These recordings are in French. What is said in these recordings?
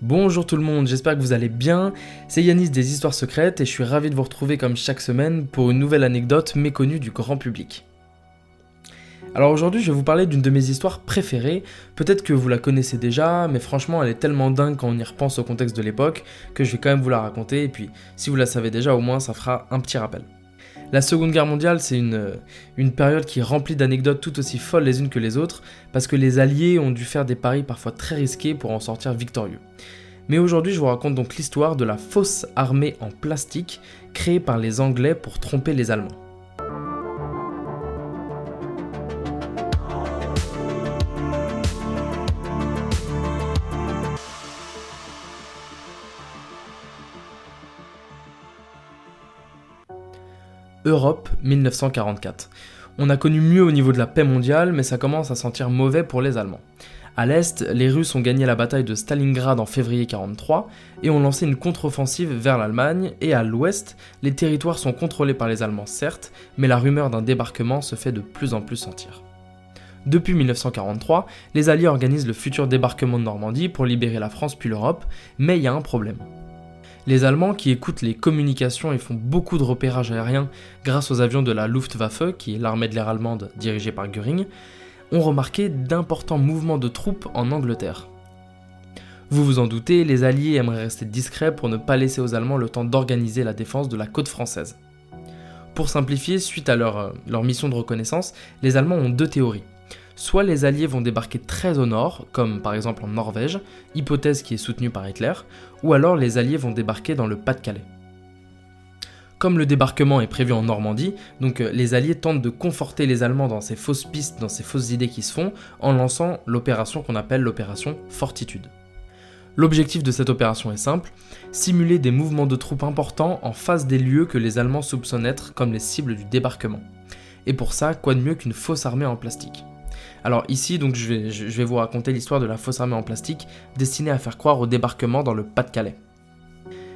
Bonjour tout le monde, j'espère que vous allez bien. C'est Yanis des Histoires Secrètes et je suis ravi de vous retrouver comme chaque semaine pour une nouvelle anecdote méconnue du grand public. Alors aujourd'hui, je vais vous parler d'une de mes histoires préférées. Peut-être que vous la connaissez déjà, mais franchement, elle est tellement dingue quand on y repense au contexte de l'époque que je vais quand même vous la raconter. Et puis, si vous la savez déjà, au moins, ça fera un petit rappel. La Seconde Guerre mondiale, c'est une, une période qui est remplie d'anecdotes tout aussi folles les unes que les autres, parce que les Alliés ont dû faire des paris parfois très risqués pour en sortir victorieux. Mais aujourd'hui, je vous raconte donc l'histoire de la fausse armée en plastique créée par les Anglais pour tromper les Allemands. Europe 1944. On a connu mieux au niveau de la paix mondiale, mais ça commence à sentir mauvais pour les Allemands. À l'est, les Russes ont gagné la bataille de Stalingrad en février 1943 et ont lancé une contre-offensive vers l'Allemagne, et à l'ouest, les territoires sont contrôlés par les Allemands certes, mais la rumeur d'un débarquement se fait de plus en plus sentir. Depuis 1943, les Alliés organisent le futur débarquement de Normandie pour libérer la France puis l'Europe, mais il y a un problème. Les Allemands, qui écoutent les communications et font beaucoup de repérages aériens grâce aux avions de la Luftwaffe, qui est l'armée de l'air allemande dirigée par Göring, ont remarqué d'importants mouvements de troupes en Angleterre. Vous vous en doutez, les Alliés aimeraient rester discrets pour ne pas laisser aux Allemands le temps d'organiser la défense de la côte française. Pour simplifier, suite à leur, euh, leur mission de reconnaissance, les Allemands ont deux théories. Soit les Alliés vont débarquer très au nord, comme par exemple en Norvège, hypothèse qui est soutenue par Hitler, ou alors les Alliés vont débarquer dans le Pas-de-Calais. Comme le débarquement est prévu en Normandie, donc euh, les Alliés tentent de conforter les Allemands dans ces fausses pistes, dans ces fausses idées qui se font, en lançant l'opération qu'on appelle l'opération Fortitude. L'objectif de cette opération est simple, simuler des mouvements de troupes importants en face des lieux que les Allemands soupçonnent être comme les cibles du débarquement. Et pour ça, quoi de mieux qu'une fausse armée en plastique? Alors ici, donc, je, vais, vous raconter l'histoire de la fausse armée en plastique destinée à faire croire au débarquement dans le Pas-de-Calais.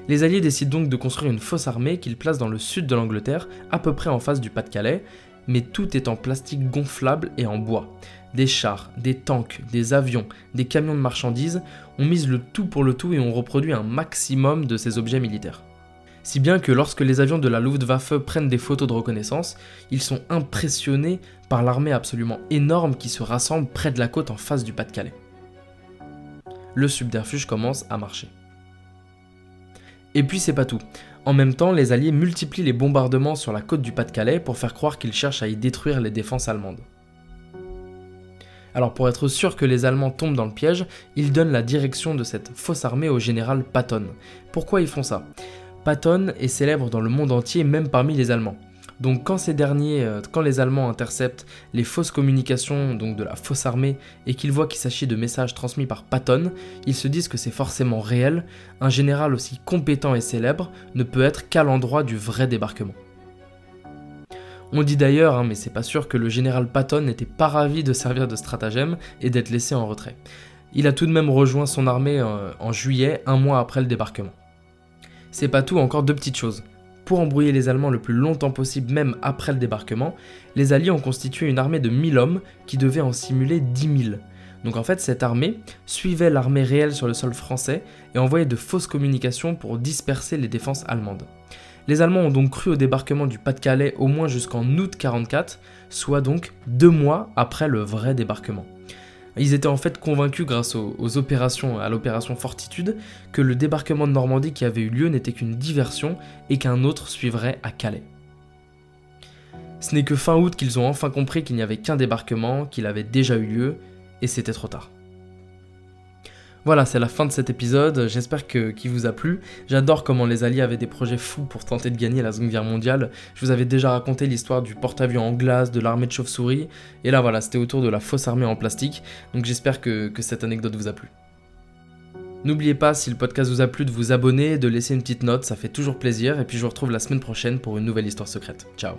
Les Alliés décident donc de construire une fausse armée qu'ils placent dans le sud de l'Angleterre, à peu près en face du Pas-de-Calais, mais tout est en plastique gonflable et en bois. Des chars, des tanks, des avions, des camions de marchandises, on mise le tout pour le tout et on reproduit un maximum de ces objets militaires. Si bien que lorsque les avions de la Luftwaffe prennent des photos de reconnaissance, ils sont impressionnés par l'armée absolument énorme qui se rassemble près de la côte en face du Pas-de-Calais. Le subterfuge commence à marcher. Et puis c'est pas tout. En même temps, les Alliés multiplient les bombardements sur la côte du Pas-de-Calais pour faire croire qu'ils cherchent à y détruire les défenses allemandes. Alors pour être sûr que les Allemands tombent dans le piège, ils donnent la direction de cette fausse armée au général Patton. Pourquoi ils font ça? Patton est célèbre dans le monde entier, même parmi les Allemands. Donc quand ces derniers, euh, quand les Allemands interceptent les fausses communications donc de la fausse armée et qu'ils voient qu'il s'agit de messages transmis par Patton, ils se disent que c'est forcément réel. Un général aussi compétent et célèbre ne peut être qu'à l'endroit du vrai débarquement. On dit d'ailleurs, hein, mais c'est pas sûr, que le général Patton n'était pas ravi de servir de stratagème et d'être laissé en retrait. Il a tout de même rejoint son armée euh, en juillet, un mois après le débarquement. C'est pas tout, encore deux petites choses. Pour embrouiller les Allemands le plus longtemps possible, même après le débarquement, les Alliés ont constitué une armée de 1000 hommes qui devait en simuler 10 000. Donc en fait, cette armée suivait l'armée réelle sur le sol français et envoyait de fausses communications pour disperser les défenses allemandes. Les Allemands ont donc cru au débarquement du Pas-de-Calais au moins jusqu'en août 44, soit donc deux mois après le vrai débarquement. Ils étaient en fait convaincus grâce aux, opérations, à l'opération Fortitude, que le débarquement de Normandie qui avait eu lieu n'était qu'une diversion et qu'un autre suivrait à Calais. Ce n'est que fin août qu'ils ont enfin compris qu'il n'y avait qu'un débarquement, qu'il avait déjà eu lieu, et c'était trop tard. Voilà, c'est la fin de cet épisode, j'espère qu'il vous a plu. J'adore comment les Alliés avaient des projets fous pour tenter de gagner la Seconde Guerre mondiale. Je vous avais déjà raconté l'histoire du porte-avions en glace, de l'armée de chauve-souris, et là voilà, c'était autour de la fausse armée en plastique, donc j'espère que, que cette anecdote vous a plu. N'oubliez pas, si le podcast vous a plu, de vous abonner, de laisser une petite note, ça fait toujours plaisir, et puis je vous retrouve la semaine prochaine pour une nouvelle histoire secrète. Ciao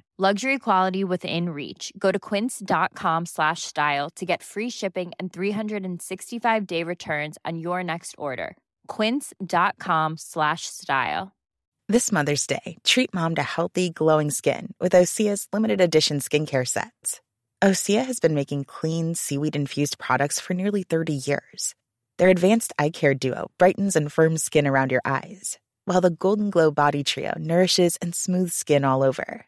Luxury quality within reach. Go to quince.com slash style to get free shipping and 365 day returns on your next order. Quince.com slash style. This Mother's Day, treat mom to healthy, glowing skin with Osea's limited edition skincare sets. Osea has been making clean, seaweed infused products for nearly 30 years. Their advanced eye care duo brightens and firms skin around your eyes, while the Golden Glow Body Trio nourishes and smooths skin all over.